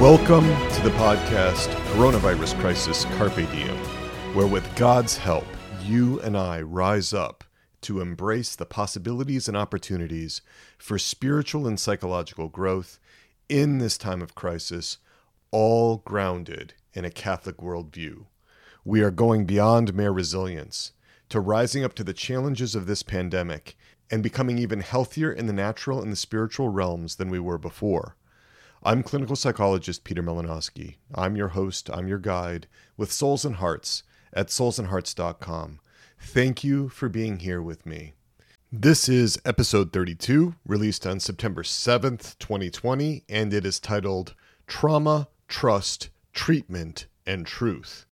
Welcome to the podcast Coronavirus Crisis Carpe Diem, where with God's help, you and I rise up to embrace the possibilities and opportunities for spiritual and psychological growth in this time of crisis, all grounded in a Catholic worldview. We are going beyond mere resilience to rising up to the challenges of this pandemic and becoming even healthier in the natural and the spiritual realms than we were before. I'm clinical psychologist Peter Malinoski. I'm your host, I'm your guide with Souls and Hearts at soulsandhearts.com. Thank you for being here with me. This is episode 32, released on September 7th, 2020, and it is titled Trauma, Trust, Treatment, and Truth.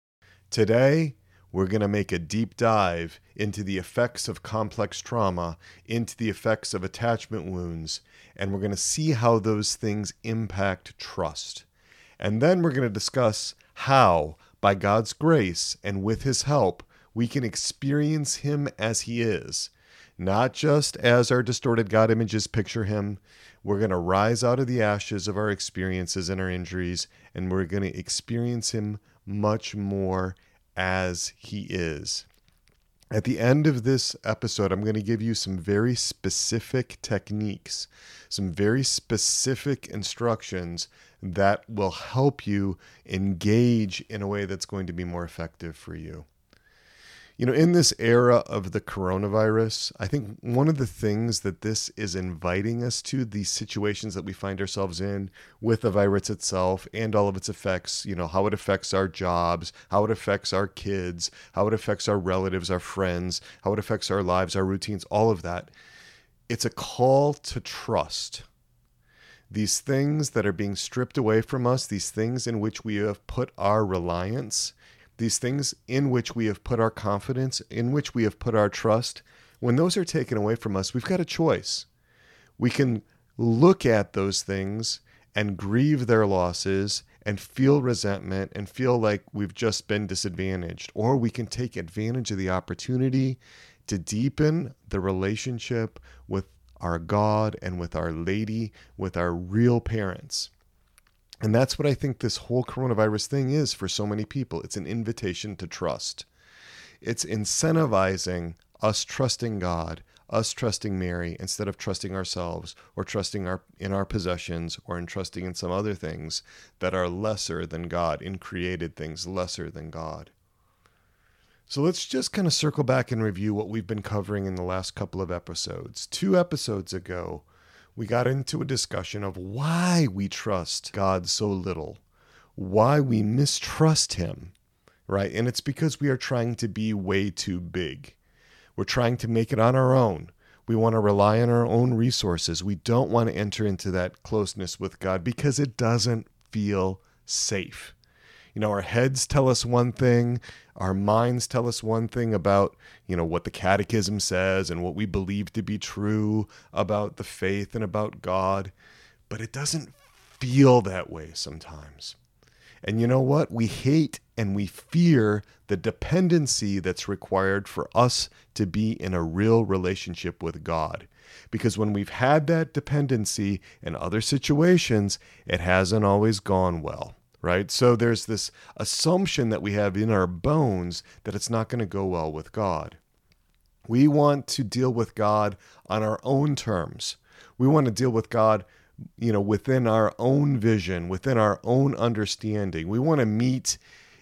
Today, we're going to make a deep dive into the effects of complex trauma, into the effects of attachment wounds, and we're going to see how those things impact trust. And then we're going to discuss how, by God's grace and with His help, we can experience Him as He is, not just as our distorted God images picture Him. We're going to rise out of the ashes of our experiences and our injuries, and we're going to experience Him much more as he is. At the end of this episode, I'm going to give you some very specific techniques, some very specific instructions that will help you engage in a way that's going to be more effective for you. You know, in this era of the coronavirus, I think one of the things that this is inviting us to, these situations that we find ourselves in with the virus itself and all of its effects, you know, how it affects our jobs, how it affects our kids, how it affects our relatives, our friends, how it affects our lives, our routines, all of that. It's a call to trust. These things that are being stripped away from us, these things in which we have put our reliance, these things in which we have put our confidence, in which we have put our trust, when those are taken away from us, we've got a choice. We can look at those things and grieve their losses and feel resentment and feel like we've just been disadvantaged. Or we can take advantage of the opportunity to deepen the relationship with our God and with Our Lady, with our real parents. And that's what I think this whole coronavirus thing is for so many people. It's an invitation to trust. It's incentivizing us trusting God, us trusting Mary instead of trusting ourselves or trusting our in our possessions or in trusting in some other things that are lesser than God, in created things lesser than God. So let's just kind of circle back and review what we've been covering in the last couple of episodes. Two episodes ago, we got into a discussion of why we trust God so little, why we mistrust Him, right? And it's because we are trying to be way too big. We're trying to make it on our own. We want to rely on our own resources. We don't want to enter into that closeness with God because it doesn't feel safe. You know, our heads tell us one thing, our minds tell us one thing about, you know, what the catechism says and what we believe to be true about the faith and about God, but it doesn't feel that way sometimes. And you know what? We hate and we fear the dependency that's required for us to be in a real relationship with God. Because when we've had that dependency in other situations, it hasn't always gone well right? So there's this assumption that we have in our bones that it's not going to go well with God. We want to deal with God on our own terms. We want to deal with God, you know, within our own vision, within our own understanding. We want to meet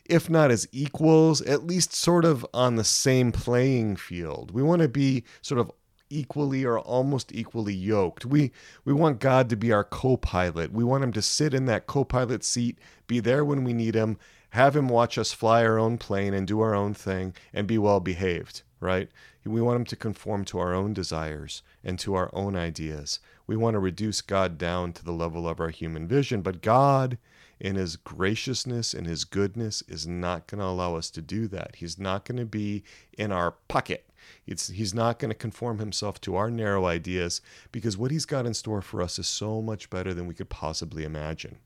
if not as equals, at least sort of on the same playing field. We want to be sort of equally or almost equally yoked. We we want God to be our co-pilot. We want him to sit in that co-pilot seat, be there when we need him, have him watch us fly our own plane and do our own thing and be well behaved, right? We want him to conform to our own desires and to our own ideas. We want to reduce God down to the level of our human vision, but God in his graciousness and his goodness is not going to allow us to do that. He's not going to be in our pocket it's, he's not going to conform himself to our narrow ideas because what he's got in store for us is so much better than we could possibly imagine.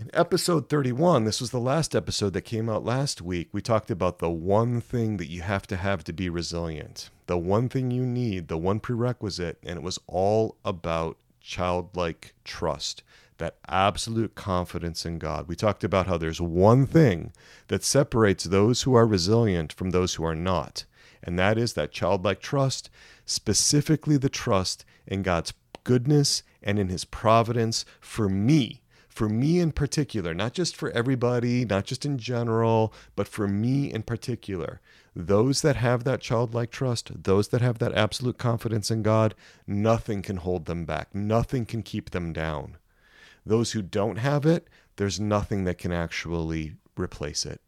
In episode 31, this was the last episode that came out last week, we talked about the one thing that you have to have to be resilient, the one thing you need, the one prerequisite, and it was all about childlike trust, that absolute confidence in God. We talked about how there's one thing that separates those who are resilient from those who are not, and that is that childlike trust, specifically the trust in God's goodness and in his providence for me for me in particular, not just for everybody, not just in general, but for me in particular. Those that have that childlike trust, those that have that absolute confidence in God, nothing can hold them back. Nothing can keep them down. Those who don't have it, there's nothing that can actually replace it.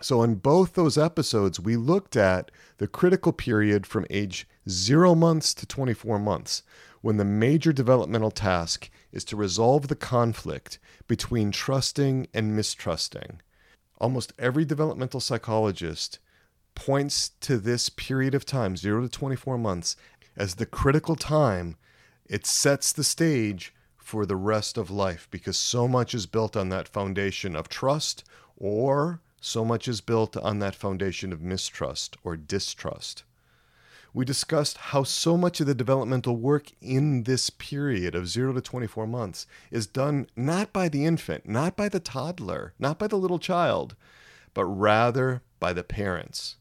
So, in both those episodes, we looked at the critical period from age zero months to 24 months, when the major developmental task is to resolve the conflict between trusting and mistrusting. Almost every developmental psychologist points to this period of time, 0 to 24 months, as the critical time. It sets the stage for the rest of life because so much is built on that foundation of trust or so much is built on that foundation of mistrust or distrust we discussed how so much of the developmental work in this period of 0 to 24 months is done not by the infant, not by the toddler, not by the little child, but rather by the parents.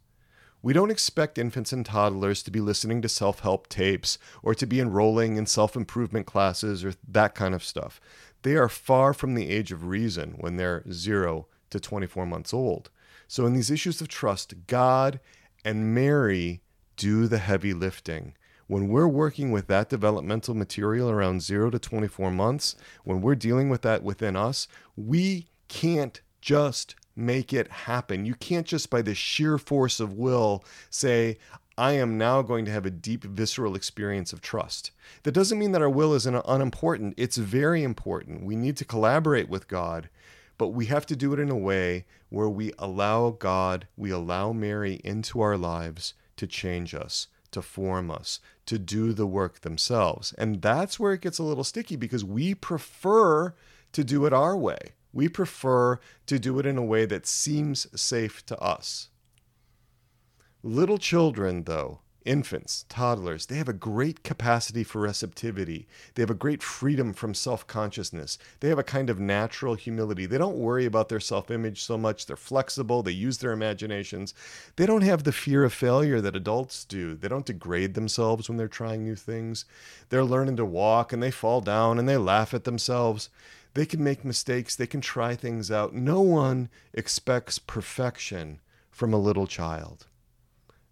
We don't expect infants and toddlers to be listening to self help tapes or to be enrolling in self improvement classes or that kind of stuff. They are far from the age of reason when they're 0 to 24 months old. So, in these issues of trust, God and Mary do the heavy lifting. When we're working with that developmental material around 0 to 24 months, when we're dealing with that within us, we can't just make it happen. You can't just by the sheer force of will say, I am now going to have a deep visceral experience of trust. That doesn't mean that our will is unimportant. It's very important. We need to collaborate with God, but we have to do it in a way where we allow God, we allow Mary into our lives to change us, to form us, to do the work themselves. And that's where it gets a little sticky because we prefer to do it our way. We prefer to do it in a way that seems safe to us. Little children, though, infants, toddlers, they have a great capacity for receptivity. They have a great freedom from self consciousness. They have a kind of natural humility. They don't worry about their self image so much. They're flexible. They use their imaginations. They don't have the fear of failure that adults do. They don't degrade themselves when they're trying new things. They're learning to walk and they fall down and they laugh at themselves. They can make mistakes. They can try things out. No one expects perfection from a little child.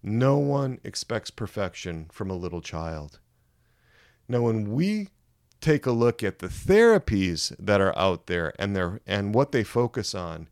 No one expects perfection from a little child. Now, when we take a look at the therapies that are out there and their and what they focus on,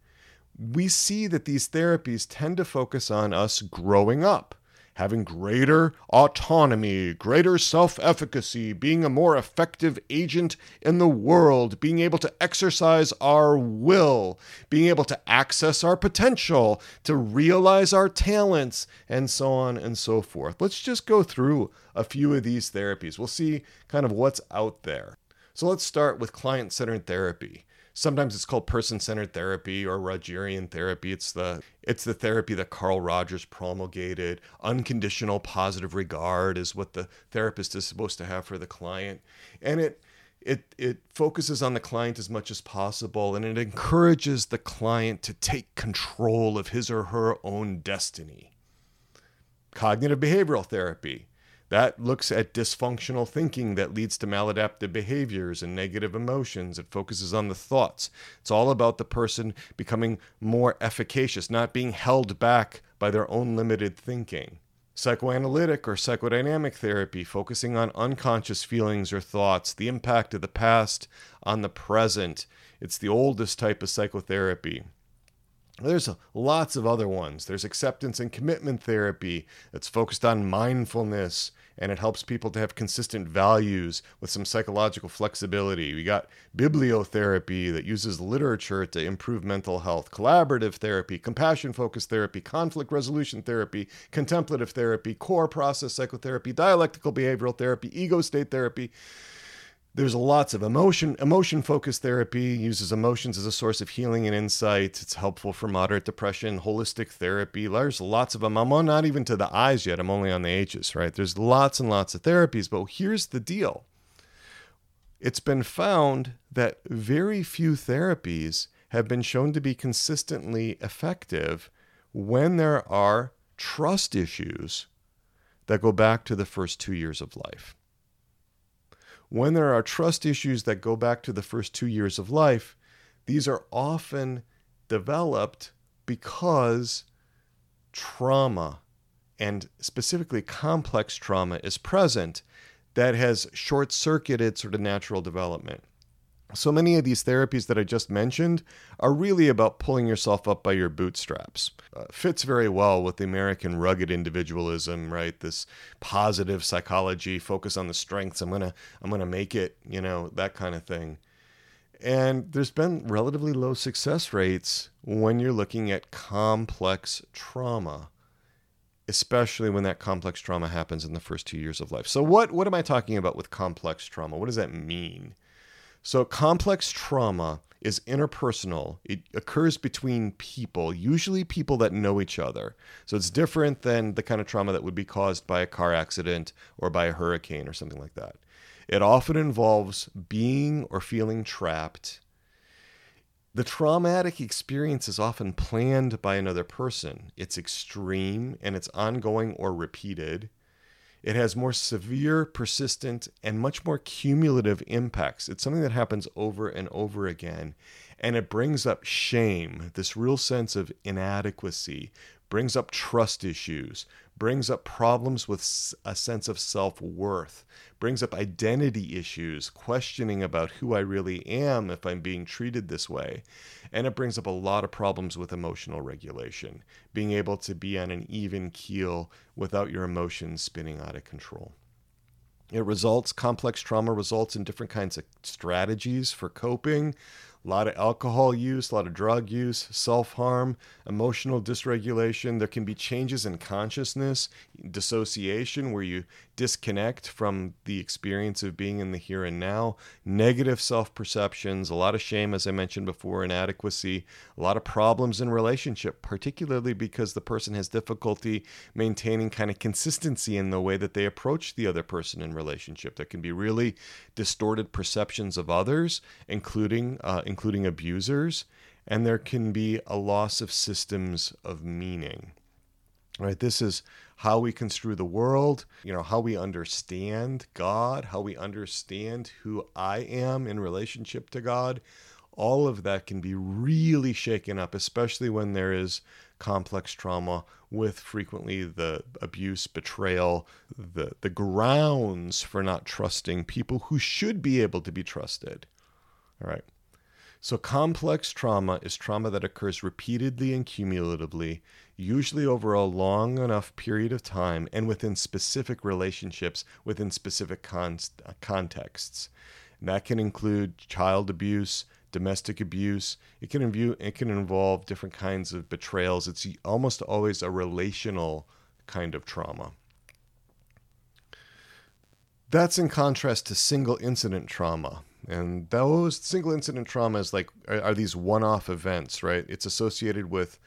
we see that these therapies tend to focus on us growing up having greater autonomy, greater self efficacy, being a more effective agent in the world, being able to exercise our will, being able to access our potential, to realize our talents, and so on and so forth. Let's just go through a few of these therapies. We'll see kind of what's out there. So let's start with client centered therapy sometimes it's called person-centered therapy or Rogerian therapy. It's the it's the therapy that Carl Rogers promulgated. Unconditional positive regard is what the therapist is supposed to have for the client, and it it it focuses on the client as much as possible and it encourages the client to take control of his or her own destiny. Cognitive behavioral therapy that looks at dysfunctional thinking that leads to maladaptive behaviors and negative emotions. It focuses on the thoughts. It's all about the person becoming more efficacious, not being held back by their own limited thinking. Psychoanalytic or psychodynamic therapy, focusing on unconscious feelings or thoughts, the impact of the past on the present. It's the oldest type of psychotherapy. There's lots of other ones. There's acceptance and commitment therapy that's focused on mindfulness and it helps people to have consistent values with some psychological flexibility. We got bibliotherapy that uses literature to improve mental health, collaborative therapy, compassion focused therapy, conflict resolution therapy, contemplative therapy, core process psychotherapy, dialectical behavioral therapy, ego state therapy. There's lots of emotion. Emotion focused therapy uses emotions as a source of healing and insight. It's helpful for moderate depression. Holistic therapy. There's lots of them. I'm on not even to the eyes yet. I'm only on the H's, right? There's lots and lots of therapies. But here's the deal it's been found that very few therapies have been shown to be consistently effective when there are trust issues that go back to the first two years of life. When there are trust issues that go back to the first two years of life, these are often developed because trauma and specifically complex trauma is present that has short circuited sort of natural development. So many of these therapies that I just mentioned are really about pulling yourself up by your bootstraps. Uh, fits very well with the American rugged individualism, right? This positive psychology, focus on the strengths. I'm gonna, I'm gonna make it, you know, that kind of thing. And there's been relatively low success rates when you're looking at complex trauma especially when that complex trauma happens in the first two years of life. So, what, what am I talking about with complex trauma? What does that mean? So, complex trauma is interpersonal. It occurs between people, usually people that know each other. So, it's different than the kind of trauma that would be caused by a car accident or by a hurricane or something like that. It often involves being or feeling trapped the traumatic experience is often planned by another person. It's extreme and it's ongoing or repeated. It has more severe, persistent, and much more cumulative impacts. It's something that happens over and over again. And it brings up shame, this real sense of inadequacy, brings up trust issues, brings up problems with a sense of self worth, brings up identity issues, questioning about who I really am if I'm being treated this way. And it brings up a lot of problems with emotional regulation, being able to be on an even keel without your emotions spinning out of control. It results, complex trauma results in different kinds of strategies for coping, a lot of alcohol use, a lot of drug use, self harm, emotional dysregulation. There can be changes in consciousness, dissociation, where you disconnect from the experience of being in the here and now, negative self perceptions, a lot of shame, as I mentioned before, inadequacy, a lot of problems in relationship, particularly because the person has difficulty maintaining kind of consistency in the way that they approach the other person in relationship. There can be really distorted perceptions of others, including uh, including abusers, and there can be a loss of systems of meaning. Right, this is how we construe the world, you know, how we understand God, how we understand who I am in relationship to God. All of that can be really shaken up, especially when there is complex trauma with frequently the abuse, betrayal, the, the grounds for not trusting people who should be able to be trusted. All right. So, complex trauma is trauma that occurs repeatedly and cumulatively, usually over a long enough period of time and within specific relationships, within specific con- uh, contexts. And that can include child abuse, domestic abuse. It can, it can involve different kinds of betrayals. It's almost always a relational kind of trauma. That's in contrast to single incident trauma. And those single incident traumas, like, are, are these one off events, right? It's associated with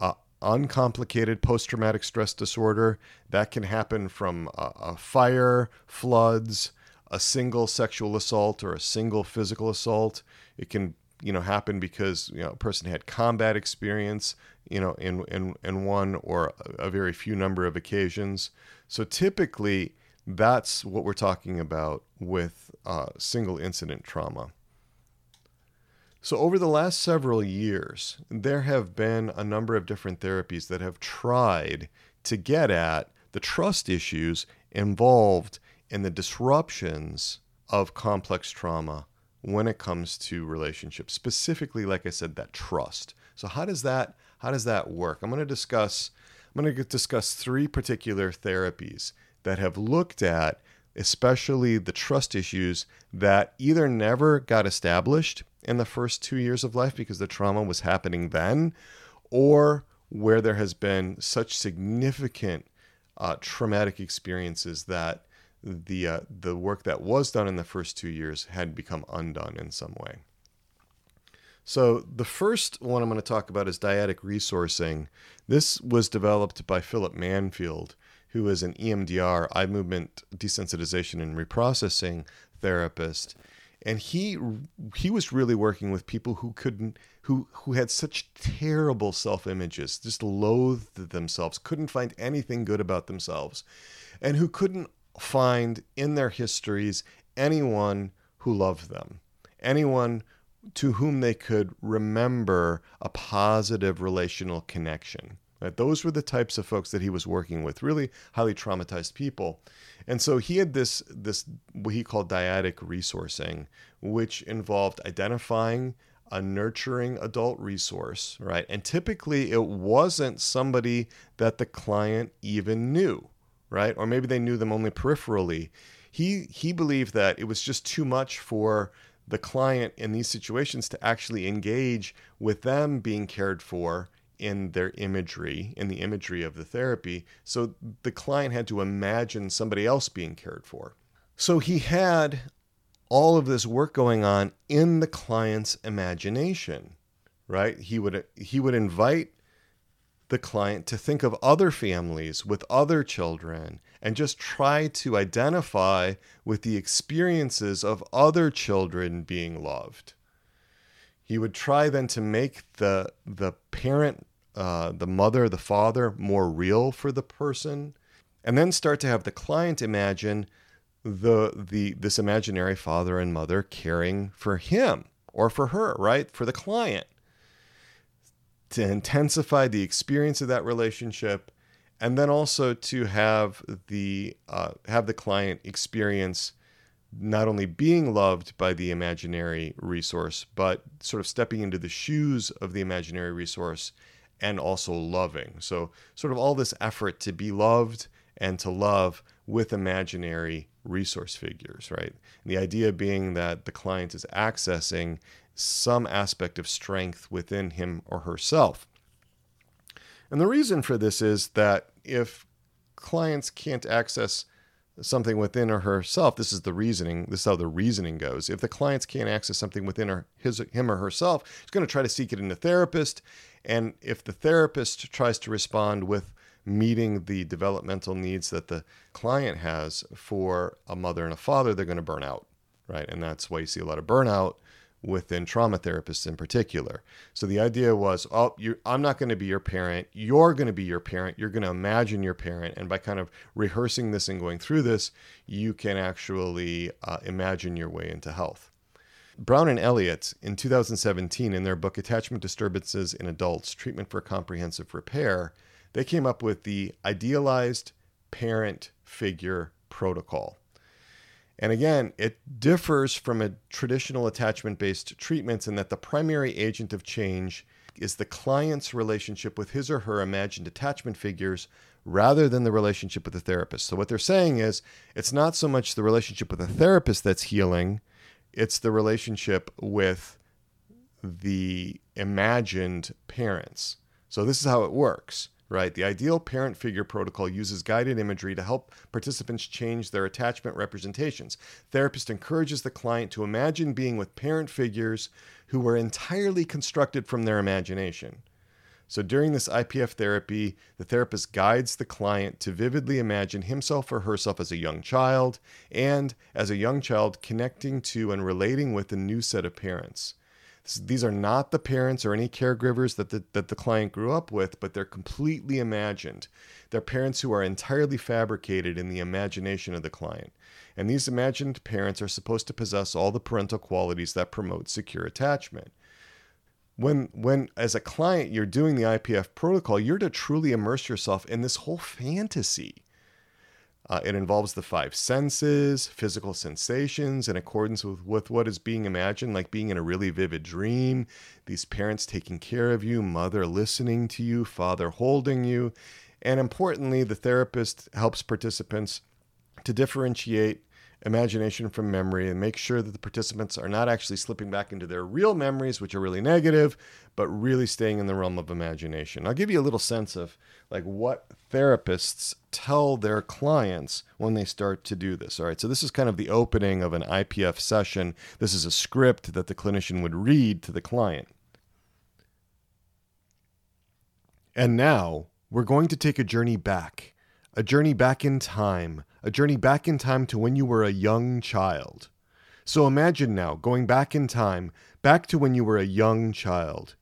uh, uncomplicated post traumatic stress disorder that can happen from a, a fire, floods, a single sexual assault, or a single physical assault. It can you know happen because you know a person had combat experience you know in in in one or a very few number of occasions so typically that's what we're talking about with uh, single incident trauma. So, over the last several years, there have been a number of different therapies that have tried to get at the trust issues involved in the disruptions of complex trauma when it comes to relationships specifically like i said that trust so how does that how does that work i'm going to discuss i'm going to discuss three particular therapies that have looked at especially the trust issues that either never got established in the first two years of life because the trauma was happening then, or where there has been such significant uh, traumatic experiences that the uh, the work that was done in the first two years had become undone in some way. So the first one I'm going to talk about is dyadic resourcing. This was developed by Philip Manfield who is an EMDR, eye movement desensitization and reprocessing therapist. and he he was really working with people who couldn't who who had such terrible self-images just loathed themselves couldn't find anything good about themselves and who couldn't find in their histories anyone who loved them anyone to whom they could remember a positive relational connection Right? Those were the types of folks that he was working with, really highly traumatized people. And so he had this this what he called dyadic resourcing, which involved identifying a nurturing adult resource, right? And typically it wasn't somebody that the client even knew, right? Or maybe they knew them only peripherally. He he believed that it was just too much for the client in these situations to actually engage with them being cared for in their imagery, in the imagery of the therapy. So the client had to imagine somebody else being cared for. So he had all of this work going on in the client's imagination, right? He would he would invite the client to think of other families with other children and just try to identify with the experiences of other children being loved he would try then to make the the parent, uh, the mother, the father more real for the person, and then start to have the client imagine the the this imaginary father and mother caring for him or for her, right? For the client. To intensify the experience of that relationship, and then also to have the uh, have the client experience not only being loved by the imaginary resource, but sort of stepping into the shoes of the imaginary resource and also loving. So, sort of all this effort to be loved and to love with imaginary resource figures, right? And the idea being that the client is accessing some aspect of strength within him or herself. And the reason for this is that if clients can't access something within or herself, this is the reasoning. This is how the reasoning goes. If the clients can't access something within her, his, him or herself, he's going to try to seek it in the therapist. And if the therapist tries to respond with meeting the developmental needs that the client has for a mother and a father, they're going to burn out, right? And that's why you see a lot of burnout within trauma therapists in particular. So the idea was, oh, I'm not going to be your parent. You're going to be your parent. You're going to imagine your parent. And by kind of rehearsing this and going through this, you can actually uh, imagine your way into health. Brown and Elliott in 2017, in their book Attachment Disturbances in Adults Treatment for Comprehensive Repair, they came up with the idealized parent figure protocol. And again, it differs from a traditional attachment based treatments in that the primary agent of change is the client's relationship with his or her imagined attachment figures rather than the relationship with the therapist. So, what they're saying is it's not so much the relationship with the therapist that's healing, it's the relationship with the imagined parents. So, this is how it works right? The ideal parent figure protocol uses guided imagery to help participants change their attachment representations. Therapist encourages the client to imagine being with parent figures who were entirely constructed from their imagination. So during this IPF therapy, the therapist guides the client to vividly imagine himself or herself as a young child and as a young child connecting to and relating with a new set of parents. These are not the parents or any caregivers that the, that the client grew up with, but they're completely imagined. They're parents who are entirely fabricated in the imagination of the client. And these imagined parents are supposed to possess all the parental qualities that promote secure attachment. When, when as a client you're doing the IPF protocol, you're to truly immerse yourself in this whole fantasy uh, it involves the five senses, physical sensations in accordance with, with what is being imagined, like being in a really vivid dream, these parents taking care of you, mother listening to you, father holding you. And importantly, the therapist helps participants to differentiate imagination from memory and make sure that the participants are not actually slipping back into their real memories, which are really negative, but really staying in the realm of imagination. I'll give you a little sense of like what therapists tell their clients when they start to do this. All right, so this is kind of the opening of an IPF session. This is a script that the clinician would read to the client. And now we're going to take a journey back, a journey back in time, a journey back in time to when you were a young child. So imagine now going back in time, back to when you were a young child.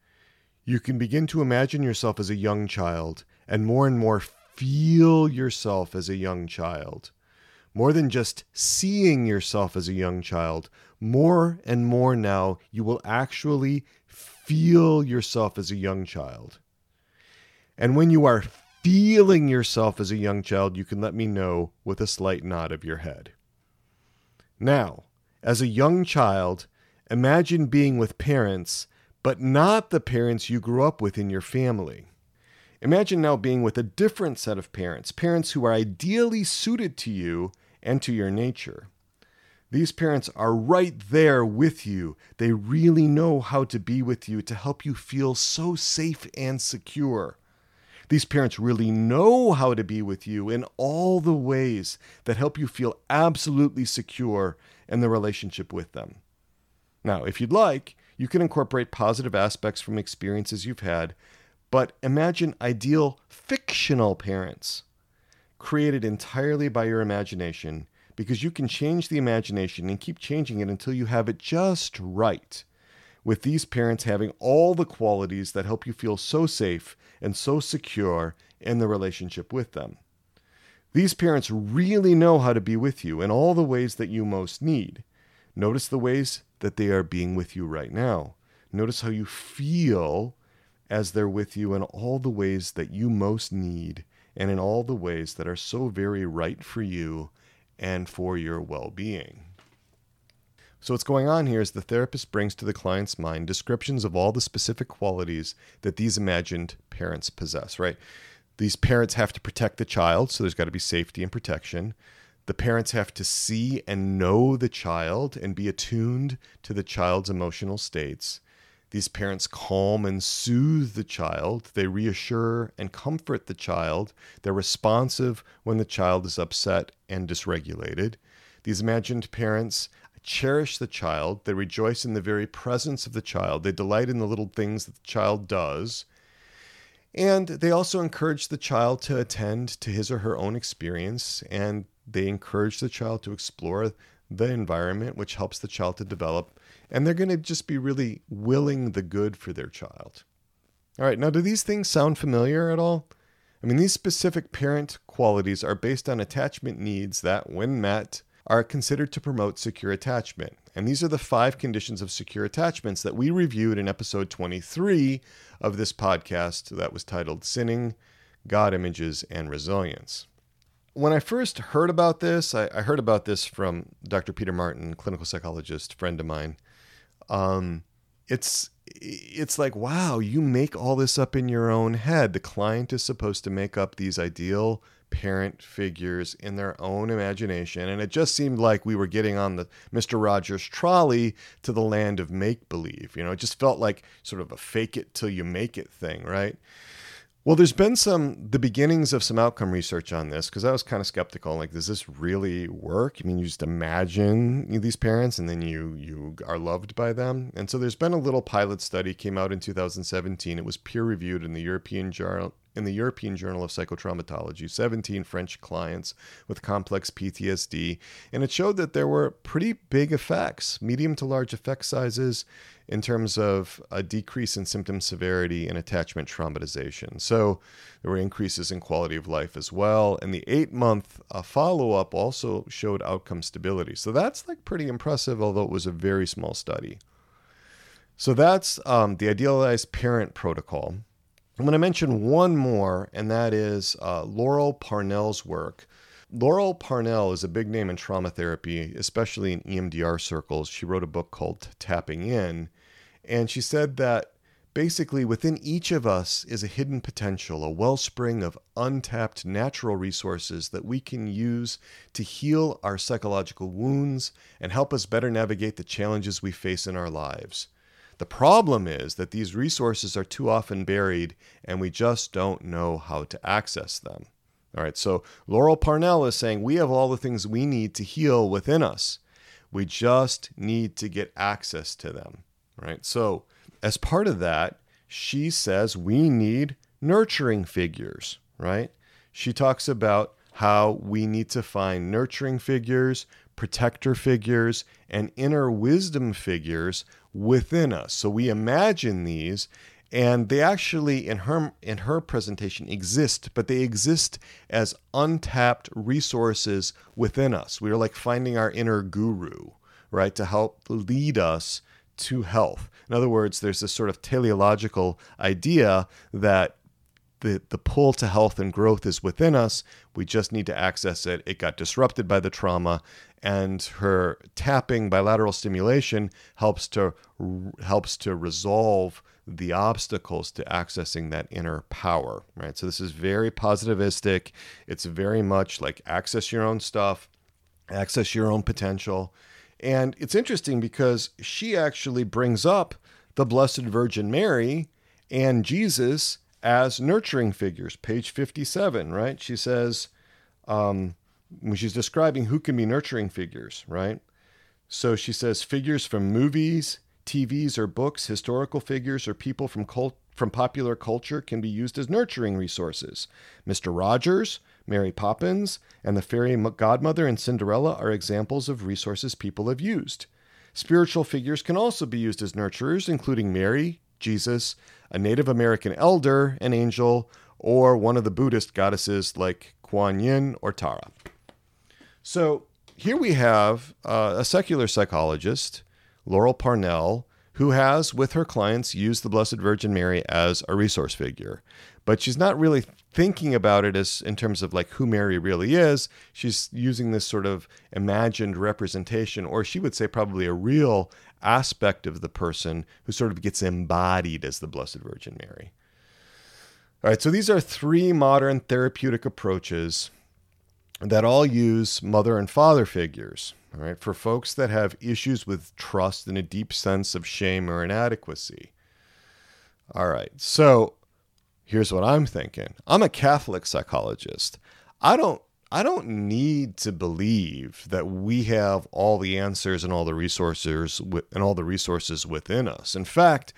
You can begin to imagine yourself as a young child and more and more feel yourself as a young child. More than just seeing yourself as a young child, more and more now you will actually feel yourself as a young child. And when you are feeling yourself as a young child, you can let me know with a slight nod of your head. Now, as a young child, imagine being with parents, but not the parents you grew up with in your family. Imagine now being with a different set of parents, parents who are ideally suited to you and to your nature. These parents are right there with you. They really know how to be with you to help you feel so safe and secure. These parents really know how to be with you in all the ways that help you feel absolutely secure in the relationship with them. Now, if you'd like, you can incorporate positive aspects from experiences you've had, but imagine ideal fictional parents created entirely by your imagination because you can change the imagination and keep changing it until you have it just right. With these parents having all the qualities that help you feel so safe and so secure in the relationship with them. These parents really know how to be with you in all the ways that you most need. Notice the ways that they are being with you right now. Notice how you feel as they're with you in all the ways that you most need and in all the ways that are so very right for you and for your well being. So, what's going on here is the therapist brings to the client's mind descriptions of all the specific qualities that these imagined parents possess, right? These parents have to protect the child, so there's got to be safety and protection. The parents have to see and know the child and be attuned to the child's emotional states. These parents calm and soothe the child. They reassure and comfort the child. They're responsive when the child is upset and dysregulated. These imagined parents cherish the child. They rejoice in the very presence of the child. They delight in the little things that the child does. And they also encourage the child to attend to his or her own experience and they encourage the child to explore the environment, which helps the child to develop and they're going to just be really willing the good for their child. All right, now do these things sound familiar at all? I mean, these specific parent qualities are based on attachment needs that, when met, are considered to promote secure attachment. And these are the five conditions of secure attachments that we reviewed in episode 23 of this podcast that was titled Sinning, God Images, and Resilience. When I first heard about this, I, heard about this from Dr. Peter Martin, clinical psychologist, friend of mine um, it's it's like wow you make all this up in your own head. The client is supposed to make up these ideal parent figures in their own imagination. And it just seemed like we were getting on the Mr. Rogers trolley to the land of make believe you know it just felt like sort of a fake it till you make it thing right well, there's been some the beginnings of some outcome research on this because I was kind of skeptical. Like, does this really work? I mean, you just imagine these parents and then you you are loved by them. And so there's been a little pilot study came out in 2017. It was peer reviewed in the European Journal in the European Journal of Psychotraumatology, 17 French clients with complex PTSD, and it showed that there were pretty big effects, medium to large effect sizes in terms of a decrease in symptom severity and attachment traumatization. So there were increases in quality of life as well, and the 8-month uh, follow-up also showed outcome stability. So that's like pretty impressive although it was a very small study. So that's um, the idealized parent protocol. I'm going to mention one more, and that is uh, Laurel Parnell's work. Laurel Parnell is a big name in trauma therapy, especially in EMDR circles. She wrote a book called Tapping In, and she said that basically within each of us is a hidden potential, a wellspring of untapped natural resources that we can use to heal our psychological wounds and help us better navigate the challenges we face in our lives. The problem is that these resources are too often buried and we just don't know how to access them. All right, so Laurel Parnell is saying we have all the things we need to heal within us. We just need to get access to them. Right. So, as part of that, she says we need nurturing figures, right? She talks about how we need to find nurturing figures, protector figures, and inner wisdom figures within us. So we imagine these and they actually in her in her presentation exist but they exist as untapped resources within us. We are like finding our inner guru right to help lead us to health. In other words there's this sort of teleological idea that the, the pull to health and growth is within us. We just need to access it. It got disrupted by the trauma and her tapping bilateral stimulation helps to helps to resolve the obstacles to accessing that inner power, right? So this is very positivistic. It's very much like access your own stuff, access your own potential. And it's interesting because she actually brings up the Blessed Virgin Mary and Jesus as nurturing figures. Page 57, right? She says, um, when she's describing who can be nurturing figures, right? So she says figures from movies, TVs or books, historical figures, or people from cult- from popular culture can be used as nurturing resources. Mr. Rogers, Mary Poppins, and the fairy godmother in Cinderella are examples of resources people have used. Spiritual figures can also be used as nurturers, including Mary, Jesus, a Native American elder, an angel, or one of the Buddhist goddesses like Kuan Yin or Tara. So here we have uh, a secular psychologist Laurel Parnell, who has, with her clients, used the Blessed Virgin Mary as a resource figure. But she's not really thinking about it as in terms of like who Mary really is. She's using this sort of imagined representation, or she would say probably a real aspect of the person who sort of gets embodied as the Blessed Virgin Mary. All right, so these are three modern therapeutic approaches that all use mother and father figures. All right, for folks that have issues with trust and a deep sense of shame or inadequacy. All right, so here's what I'm thinking. I'm a Catholic psychologist. I don't I don't need to believe that we have all the answers and all the resources and all the resources within us. In fact,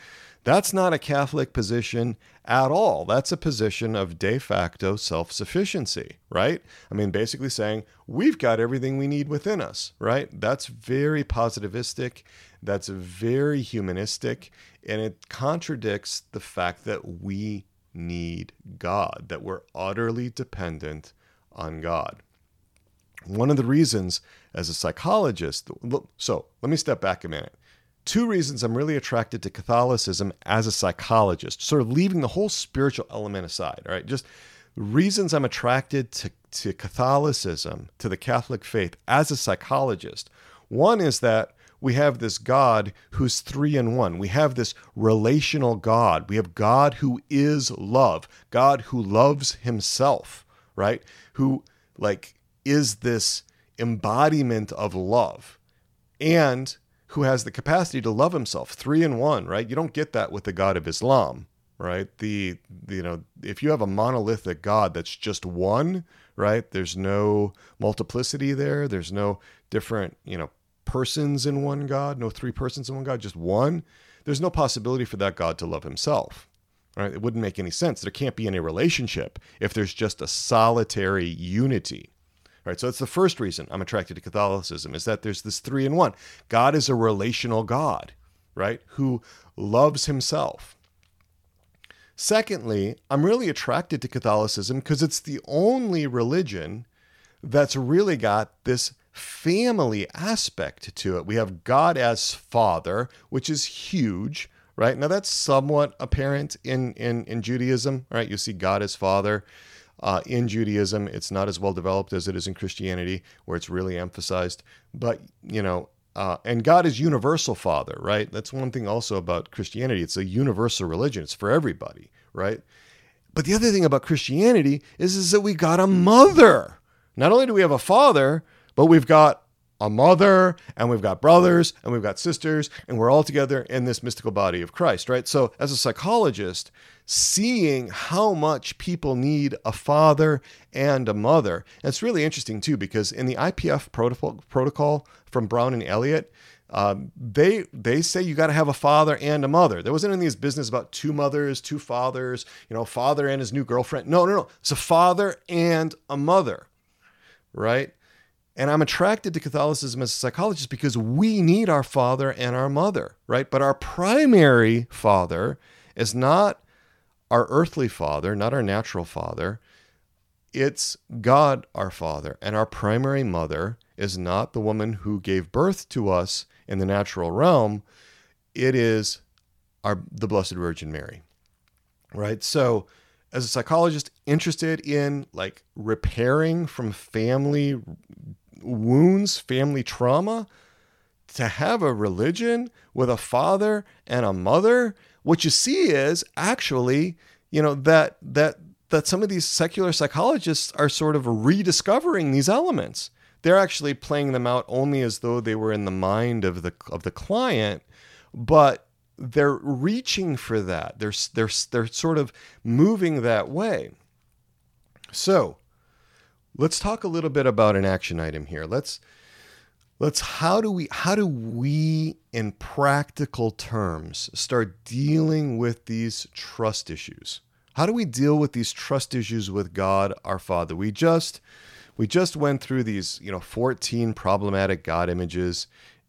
that's not a Catholic position at all. That's a position of de facto self sufficiency, right? I mean, basically saying we've got everything we need within us, right? That's very positivistic. That's very humanistic. And it contradicts the fact that we need God, that we're utterly dependent on God. One of the reasons as a psychologist, so let me step back a minute two reasons I'm really attracted to Catholicism as a psychologist, sort of leaving the whole spiritual element aside, all right? Just reasons I'm attracted to, to Catholicism, to the Catholic faith as a psychologist. One is that we have this God who's three in one. We have this relational God. We have God who is love, God who loves himself, right? Who, like, is this embodiment of love. And who has the capacity to love himself, three in one, right? You don't get that with the God of Islam, right? The, the you know, if you have a monolithic God that's just one, right? There's no multiplicity there. There's no different, you know, persons in one God, no three persons in one God, just one. There's no possibility for that God to love himself. Right? It wouldn't make any sense. There can't be any relationship if there's just a solitary unity. Right, so that's the first reason I'm attracted to Catholicism is that there's this three in one. God is a relational God, right, who loves himself. Secondly, I'm really attracted to Catholicism because it's the only religion that's really got this family aspect to it. We have God as Father, which is huge, right? Now that's somewhat apparent in in in Judaism, right? You see God as Father. Uh, in Judaism, it's not as well developed as it is in Christianity, where it's really emphasized. But, you know, uh, and God is universal Father, right? That's one thing also about Christianity. It's a universal religion, it's for everybody, right? But the other thing about Christianity is, is that we got a mother. Not only do we have a father, but we've got a mother and we've got brothers and we've got sisters and we're all together in this mystical body of Christ, right? So, as a psychologist, seeing how much people need a father and a mother, it's really interesting too because in the IPF protocol, protocol from Brown and Elliott, um, they they say you got to have a father and a mother. There wasn't any of business about two mothers, two fathers, you know, father and his new girlfriend. No, no, no. It's a father and a mother, right? And I'm attracted to Catholicism as a psychologist because we need our father and our mother, right? But our primary father is not our earthly father, not our natural father. It's God, our father. And our primary mother is not the woman who gave birth to us in the natural realm. It is our the Blessed Virgin Mary. Right? So as a psychologist interested in like repairing from family wounds, family trauma, to have a religion with a father and a mother, what you see is actually, you know, that that that some of these secular psychologists are sort of rediscovering these elements. They're actually playing them out only as though they were in the mind of the of the client, but they're reaching for that. They're they're they're sort of moving that way. So, let's talk a little bit about an action item here. Let's let's how do we how do we in practical terms start dealing with these trust issues? How do we deal with these trust issues with God our Father? We just we just went through these, you know, 14 problematic God images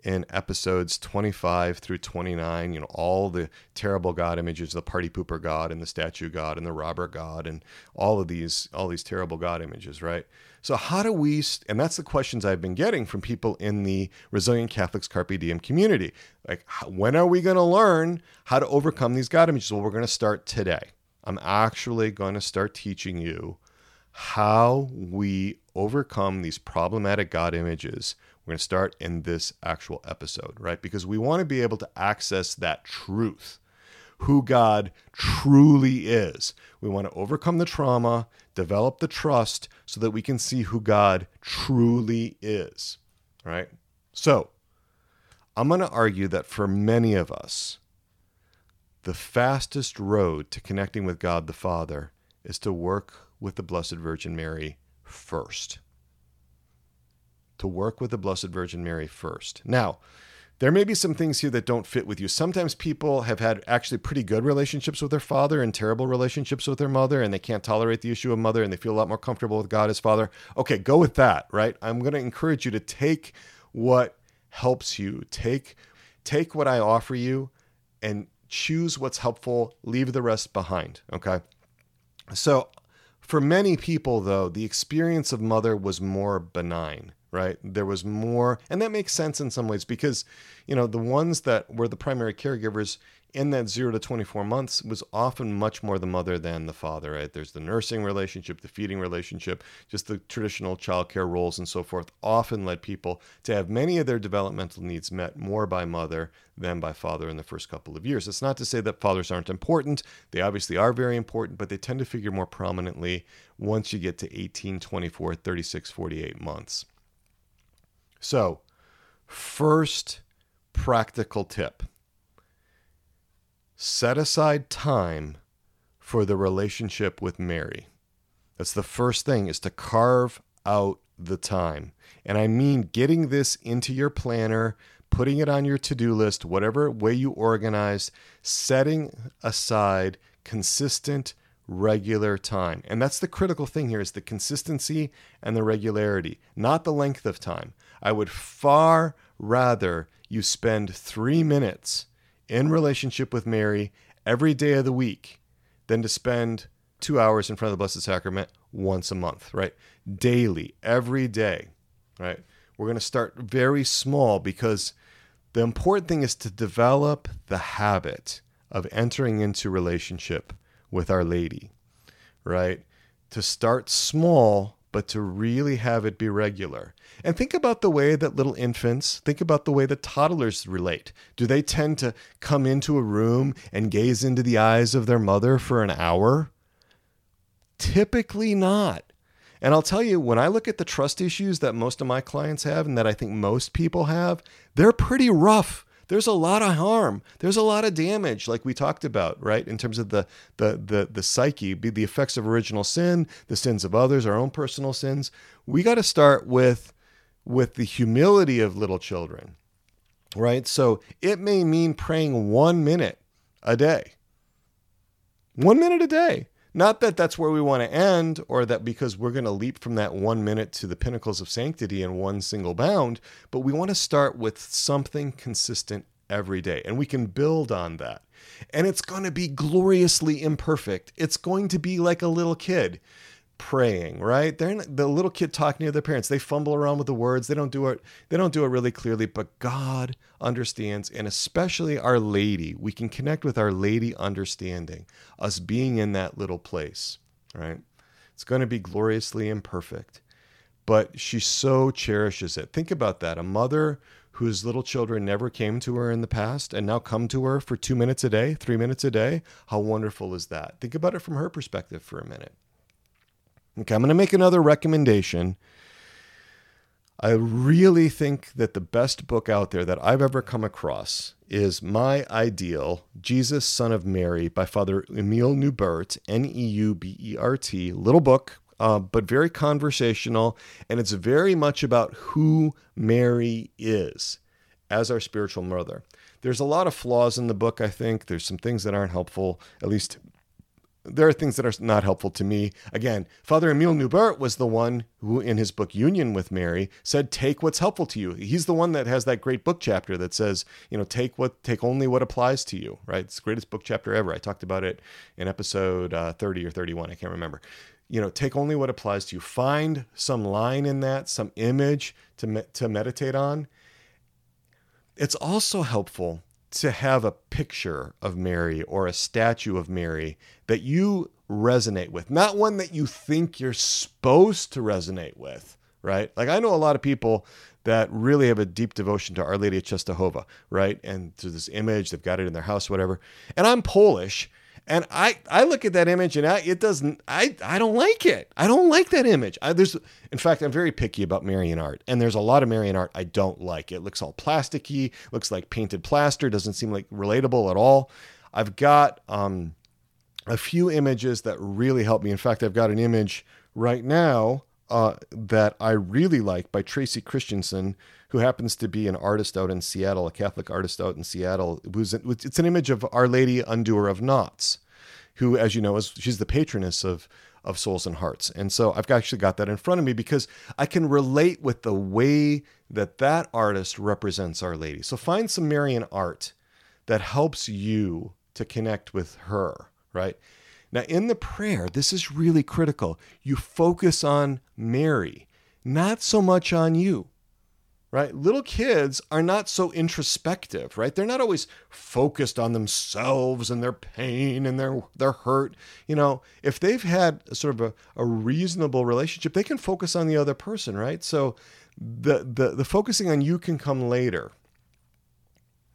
in episodes 25 through 29, you know, all the terrible god images, the party pooper god and the statue god and the robber god and all of these all these terrible god images, right? So how do we and that's the questions I've been getting from people in the Resilient Catholics Carpe Diem community. Like when are we going to learn how to overcome these god images? Well, we're going to start today. I'm actually going to start teaching you how we overcome these problematic God images we're going to start in this actual episode, right? Because we want to be able to access that truth, who God truly is. We want to overcome the trauma, develop the trust so that we can see who God truly is, right? So, I'm going to argue that for many of us, the fastest road to connecting with God the Father is to work with the Blessed Virgin Mary first to work with the Blessed Virgin Mary first. Now, there may be some things here that don't fit with you. Sometimes people have had actually pretty good relationships with their father and terrible relationships with their mother, and they can't tolerate the issue of mother and they feel a lot more comfortable with God as father. Okay, go with that, right? I'm going to encourage you to take what helps you. Take take what I offer you and choose what's helpful, leave the rest behind, okay? So, for many people though, the experience of mother was more benign right? There was more, and that makes sense in some ways because, you know, the ones that were the primary caregivers in that zero to 24 months was often much more the mother than the father, right? There's the nursing relationship, the feeding relationship, just the traditional childcare roles and so forth often led people to have many of their developmental needs met more by mother than by father in the first couple of years. It's not to say that fathers aren't important. They obviously are very important, but they tend to figure more prominently once you get to 18, 24, 36, 48 months. So, first practical tip set aside time for the relationship with Mary. That's the first thing is to carve out the time. And I mean getting this into your planner, putting it on your to-do list, whatever way you organize, setting aside consistent regular time. And that's the critical thing here is the consistency and the regularity, not the length of time. I would far rather you spend 3 minutes in relationship with Mary every day of the week than to spend 2 hours in front of the Blessed Sacrament once a month, right? Daily, every day, right? We're going to start very small because the important thing is to develop the habit of entering into relationship with Our Lady, right? To start small, but to really have it be regular. And think about the way that little infants, think about the way that toddlers relate. Do they tend to come into a room and gaze into the eyes of their mother for an hour? Typically not. And I'll tell you, when I look at the trust issues that most of my clients have and that I think most people have, they're pretty rough there's a lot of harm. There's a lot of damage, like we talked about, right? In terms of the the the the psyche, be the effects of original sin, the sins of others, our own personal sins. We got to start with with the humility of little children, right? So it may mean praying one minute a day. One minute a day. Not that that's where we want to end or that because we're going to leap from that one minute to the pinnacles of sanctity in one single bound, but we want to start with something consistent every day. And we can build on that. And it's going to be gloriously imperfect. It's going to be like a little kid praying, right? They're the little kid talking to their parents. They fumble around with the words. They don't do it. They don't do it really clearly, but God understands, and especially Our Lady. We can connect with Our Lady understanding us being in that little place, right? It's going to be gloriously imperfect, but she so cherishes it. Think about that. A mother whose little children never came to her in the past and now come to her for two minutes a day, three minutes a day. How wonderful is that? Think about it from her perspective for a minute. Okay, I'm going to make another recommendation. I really think that the best book out there that I've ever come across is My Ideal Jesus, Son of Mary by Father Emile Neubert, N E U B E R T. Little book, uh, but very conversational. And it's very much about who Mary is as our spiritual mother. There's a lot of flaws in the book, I think. There's some things that aren't helpful, at least there are things that are not helpful to me. Again, Father Emile Neubert was the one who, in his book Union with Mary, said, "Take what's helpful to you." He's the one that has that great book chapter that says, you know, take what, take only what applies to you. Right? It's the greatest book chapter ever. I talked about it in episode uh, 30 or 31. I can't remember. You know, take only what applies to you. Find some line in that, some image to me- to meditate on. It's also helpful to have a picture of Mary or a statue of Mary that you resonate with, not one that you think you're supposed to resonate with, right? Like I know a lot of people that really have a deep devotion to Our Lady of Czestochowa, right? And to this image, they've got it in their house, whatever. And I'm Polish, and I, I look at that image and I, it doesn't, I, I don't like it. I don't like that image. I, there's, in fact, I'm very picky about Marian art and there's a lot of Marian art I don't like. It looks all plasticky, looks like painted plaster, doesn't seem like relatable at all. I've got, um, a few images that really help me. In fact, I've got an image right now uh, that I really like by Tracy Christensen, who happens to be an artist out in Seattle, a Catholic artist out in Seattle. It's an image of Our Lady Undoer of Knots, who, as you know, is she's the patroness of of souls and hearts. And so I've actually got that in front of me because I can relate with the way that that artist represents Our Lady. So find some Marian art that helps you to connect with her, right? Now, in the prayer, this is really critical. You focus on Mary, not so much on you right? Little kids are not so introspective, right? They're not always focused on themselves and their pain and their their hurt. You know, if they've had sort of a, a reasonable relationship, they can focus on the other person, right? So the the the focusing on you can come later.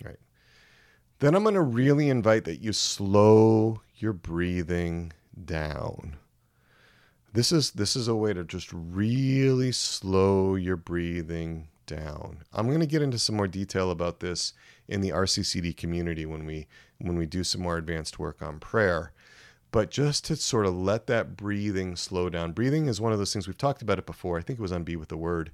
Right. Then I'm going to really invite that you slow your breathing down. This is this is a way to just really slow your breathing down. I'm going to get into some more detail about this in the RCCD community when we when we do some more advanced work on prayer. But just to sort of let that breathing slow down. Breathing is one of those things we've talked about it before. I think it was on Be with the Word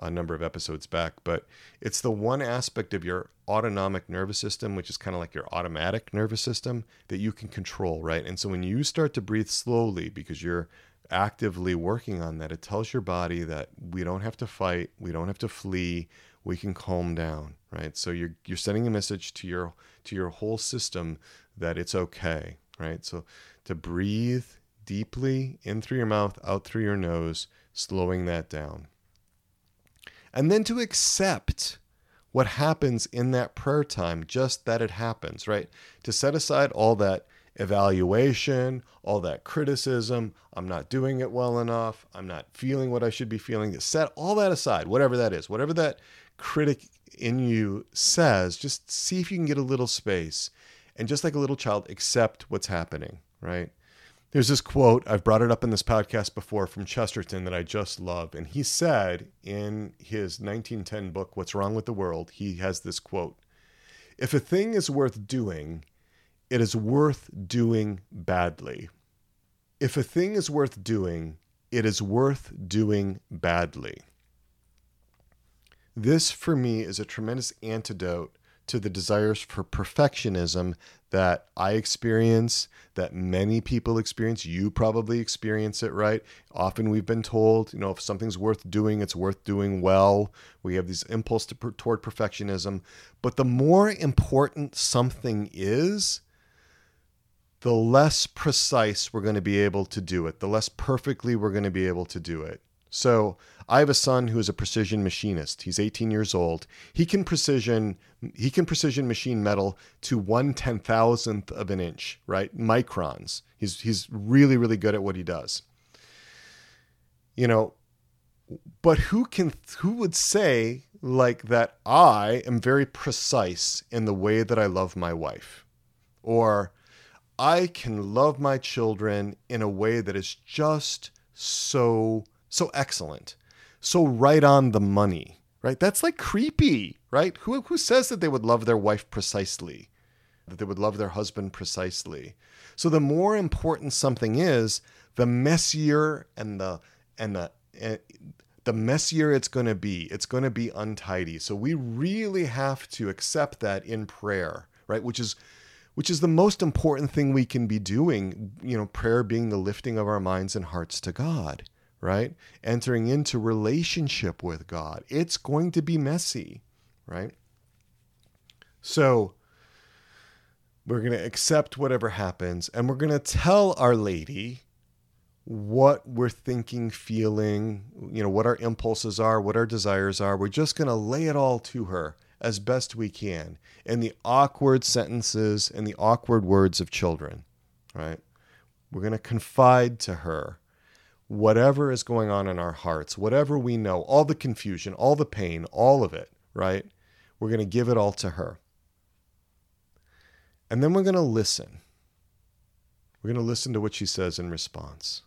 a number of episodes back, but it's the one aspect of your autonomic nervous system, which is kind of like your automatic nervous system, that you can control, right? And so when you start to breathe slowly because you're actively working on that, it tells your body that we don't have to fight, we don't have to flee, we can calm down, right? So you're you're sending a message to your to your whole system that it's okay, right? So to breathe deeply in through your mouth, out through your nose, slowing that down. And then to accept what happens in that prayer time, just that it happens, right? To set aside all that evaluation, all that criticism. I'm not doing it well enough. I'm not feeling what I should be feeling. To set all that aside, whatever that is, whatever that critic in you says, just see if you can get a little space and just like a little child, accept what's happening, right? There's this quote, I've brought it up in this podcast before from Chesterton that I just love. And he said in his 1910 book, What's Wrong with the World, he has this quote If a thing is worth doing, it is worth doing badly. If a thing is worth doing, it is worth doing badly. This, for me, is a tremendous antidote to the desires for perfectionism that I experience, that many people experience. You probably experience it, right? Often we've been told, you know, if something's worth doing, it's worth doing well. We have this impulse to, toward perfectionism. But the more important something is, the less precise we're going to be able to do it, the less perfectly we're going to be able to do it. So I have a son who is a precision machinist. He's 18 years old. He can precision he can precision machine metal to one ten thousandth of an inch, right? Microns. He's he's really really good at what he does. You know, but who can who would say like that I am very precise in the way that I love my wife, or I can love my children in a way that is just so so excellent, so right on the money, right? That's like creepy, right? Who, who says that they would love their wife precisely, that they would love their husband precisely? So the more important something is, the messier and the and the and the messier it's going to be. It's going to be untidy. So we really have to accept that in prayer, right? Which is which is the most important thing we can be doing, you know, prayer being the lifting of our minds and hearts to God right? Entering into relationship with God. It's going to be messy, right? So we're going to accept whatever happens and we're going to tell Our Lady what we're thinking, feeling, you know, what our impulses are, what our desires are. We're just going to lay it all to her as best we can in the awkward sentences and the awkward words of children, right? We're going to confide to her whatever is going on in our hearts, whatever we know, all the confusion, all the pain, all of it, right? We're going to give it all to her. And then we're going to listen. We're going to listen to what she says in response.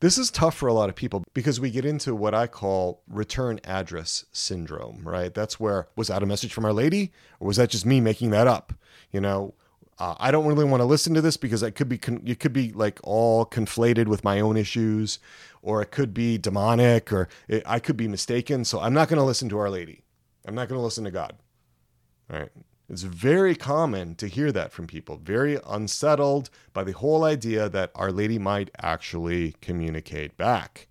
This is tough for a lot of people because we get into what I call return address syndrome, right? That's where was that a message from Our Lady or was that just me making that up? You know, uh, I don't really want to listen to this because it could be con- it could be like all conflated with my own issues, or it could be demonic, or it, I could be mistaken. So I'm not going to listen to Our Lady. I'm not going to listen to God. All right. It's very common to hear that from people, very unsettled by the whole idea that Our Lady might actually communicate back.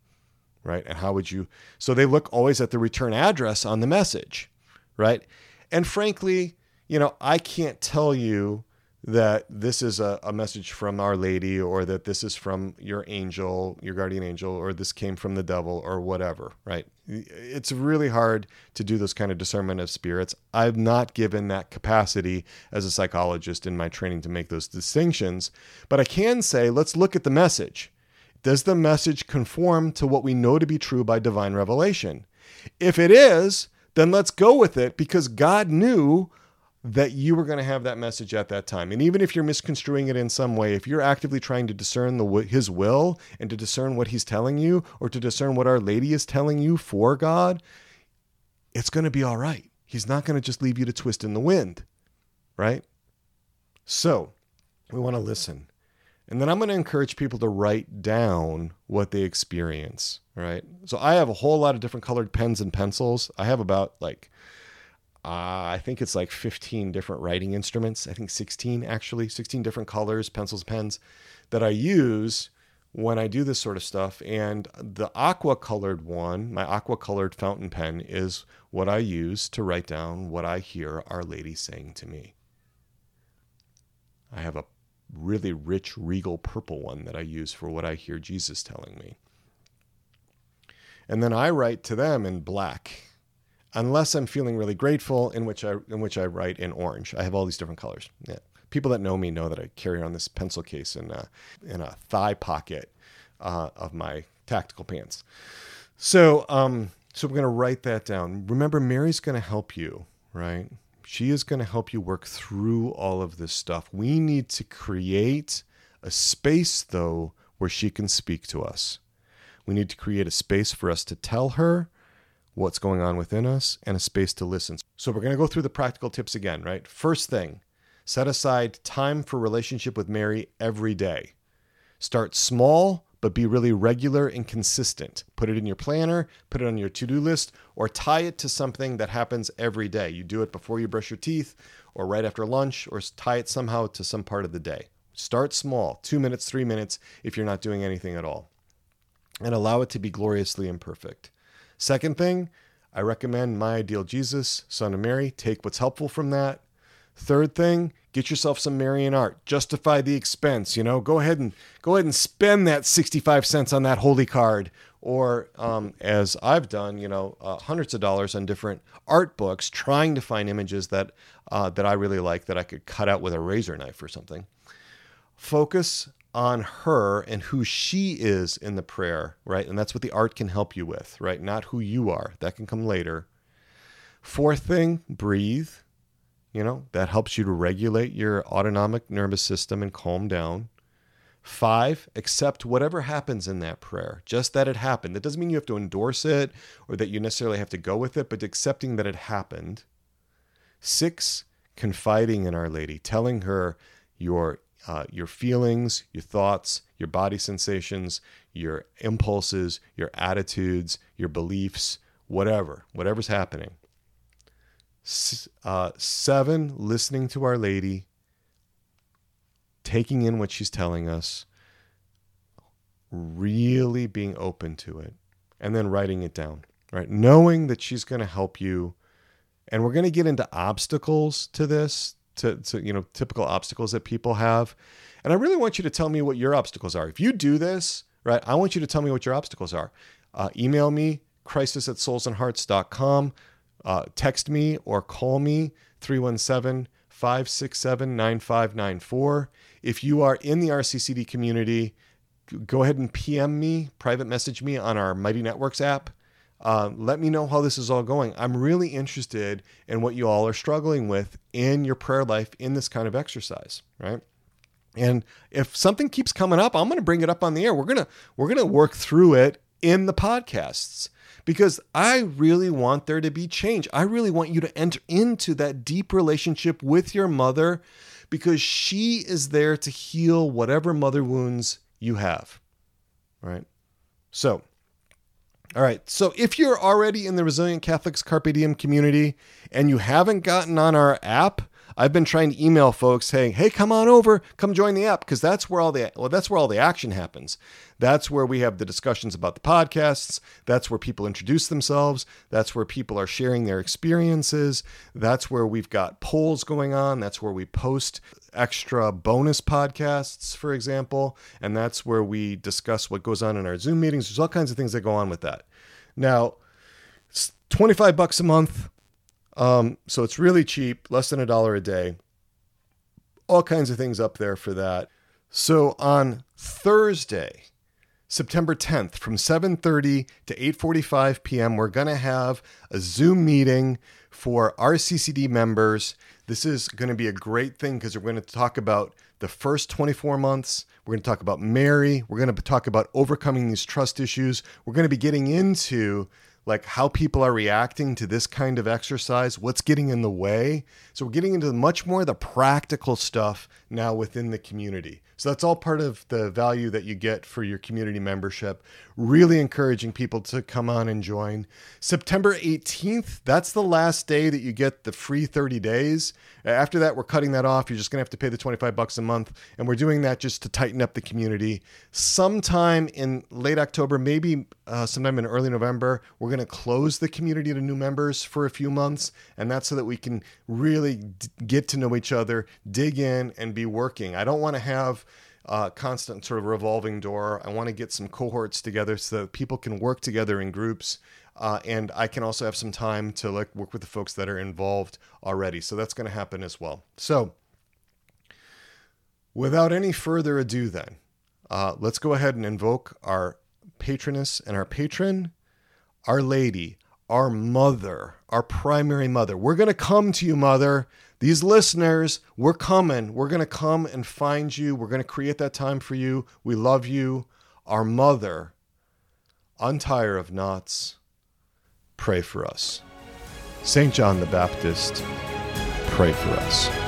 Right. And how would you? So they look always at the return address on the message. Right. And frankly, you know, I can't tell you that this is a, a message from Our Lady or that this is from your angel, your guardian angel, or this came from the devil or whatever, right? It's really hard to do this kind of discernment of spirits. I've not given that capacity as a psychologist in my training to make those distinctions, but I can say, let's look at the message. Does the message conform to what we know to be true by divine revelation? If it is, then let's go with it because God knew that you were going to have that message at that time. And even if you're misconstruing it in some way, if you're actively trying to discern the his will and to discern what he's telling you or to discern what our lady is telling you for God, it's going to be all right. He's not going to just leave you to twist in the wind, right? So, we want to listen. And then I'm going to encourage people to write down what they experience, right? So I have a whole lot of different colored pens and pencils. I have about like uh, think it's like 15 different writing instruments. I think 16 actually, 16 different colors, pencils, pens that I use when I do this sort of stuff. And the aqua colored one, my aqua colored fountain pen, is what I use to write down what I hear Our Lady saying to me. I have a really rich, regal purple one that I use for what I hear Jesus telling me. And then I write to them in black unless I'm feeling really grateful, in which I in which I write in orange. I have all these different colors. Yeah. People that know me know that I carry on this pencil case in a, in a thigh pocket uh, of my tactical pants. So um, so we're to write that down. Remember, Mary's to help you, right? She is to help you work through all of this stuff. We need to create a space, though, where she can speak to us. We need to create a space for us to tell her what's going on within us, and a space to listen. So we're going to go through the practical tips again, right? First thing, set aside time for relationship with Mary every day. Start small, but be really regular and consistent. Put it in your planner, put it on your to do list, or tie it to something that happens every day. You do it before you brush your teeth, or right after lunch, or tie it somehow to some part of the day. Start small, two minutes, three minutes, if you're not doing anything at all, and allow it to be gloriously imperfect. Second thing, I recommend My Ideal Jesus, Son of Mary. Take what's helpful from that. Third thing, get yourself some Marian art. Justify the expense. You know, go ahead and go ahead and spend that 65 cents on that holy card. Or um, as I've done, you know, uh, hundreds of dollars on different art books, trying to find images that uh, that I really like that I could cut out with a razor knife or something. Focus on her and who she is in the prayer, right? And that's what the art can help you with, right? Not who you are. That can come later. Fourth thing, breathe. You know, that helps you to regulate your autonomic nervous system and calm down. Five, accept whatever happens in that prayer, just that it happened. That doesn't mean you have to endorse it or that you necessarily have to go with it, but accepting that it happened. Six, confiding in Our Lady, telling her your uh, your feelings, your thoughts, your body sensations, your impulses, your attitudes, your beliefs, whatever, whatever's happening. S- uh, seven, listening to Our Lady, taking in what she's telling us, really being open to it, and then writing it down, right? Knowing that she's going to help you. And we're going to get into obstacles to this to, to you know typical obstacles that people have. And i really want you to tell me what your obstacles are. If you do this right i want you to tell me what your obstacles are. Uh, email me crisis at soulsandhearts.com uh, text me or call me 317 567 9594 if you are in the rccd community go ahead and pm me private message me on our mighty networks app uh, let me know how this is all going. I'm really interested in what you all are struggling with in your prayer life in this kind of exercise, right? And if something keeps coming up, I'm going to bring it up on the air. We're going to we're going to work through it in the podcasts because I really want there to be change. I really want you to enter into that deep relationship with your mother because she is there to heal whatever mother wounds you have. Right? So, all right. So if you're already in the Resilient Catholics Carpe Diem community and you haven't gotten on our app, I've been trying to email folks saying, "Hey, come on over, come join the app because that's where all the well, that's where all the action happens. That's where we have the discussions about the podcasts. That's where people introduce themselves. That's where people are sharing their experiences. That's where we've got polls going on. That's where we post extra bonus podcasts, for example, and that's where we discuss what goes on in our Zoom meetings. There's all kinds of things that go on with that. Now, 25 bucks a month um, so it's really cheap, less than a dollar a day. All kinds of things up there for that. So on Thursday, September 10th from 7:30 to 8:45 p.m. we're going to have a Zoom meeting for RCCD members. This is going to be a great thing because we're going to talk about the first 24 months. We're going to talk about Mary. We're going to talk about overcoming these trust issues. We're going to be getting into like how people are reacting to this kind of exercise, what's getting in the way. So we're getting into much more the practical stuff now within the community. So that's all part of the value that you get for your community membership. Really encouraging people to come on and join. September 18th, that's the last day that you get the free 30 days. After that, we're cutting that off. You're just going to have to pay the 25 bucks a month. And we're doing that just to tighten up the community. Sometime in late October, maybe uh, sometime in early November, we're going to close the community to new members for a few months. And that's so that we can really d- get to know each other, dig in, and be working. I don't want to have uh, constant sort of revolving door. I want to get some cohorts together so that people can work together in groups. Uh, and I can also have some time to like work with the folks that are involved already. So that's going to happen as well. So without any further ado, then uh, let's go ahead and invoke our patroness and our patron, Our Lady, our mother, our primary mother. We're going to come to you, mother. These listeners, we're coming. We're going to come and find you. We're going to create that time for you. We love you. Our mother, Undoer of Knots, pray for us. St. John the Baptist, pray for us.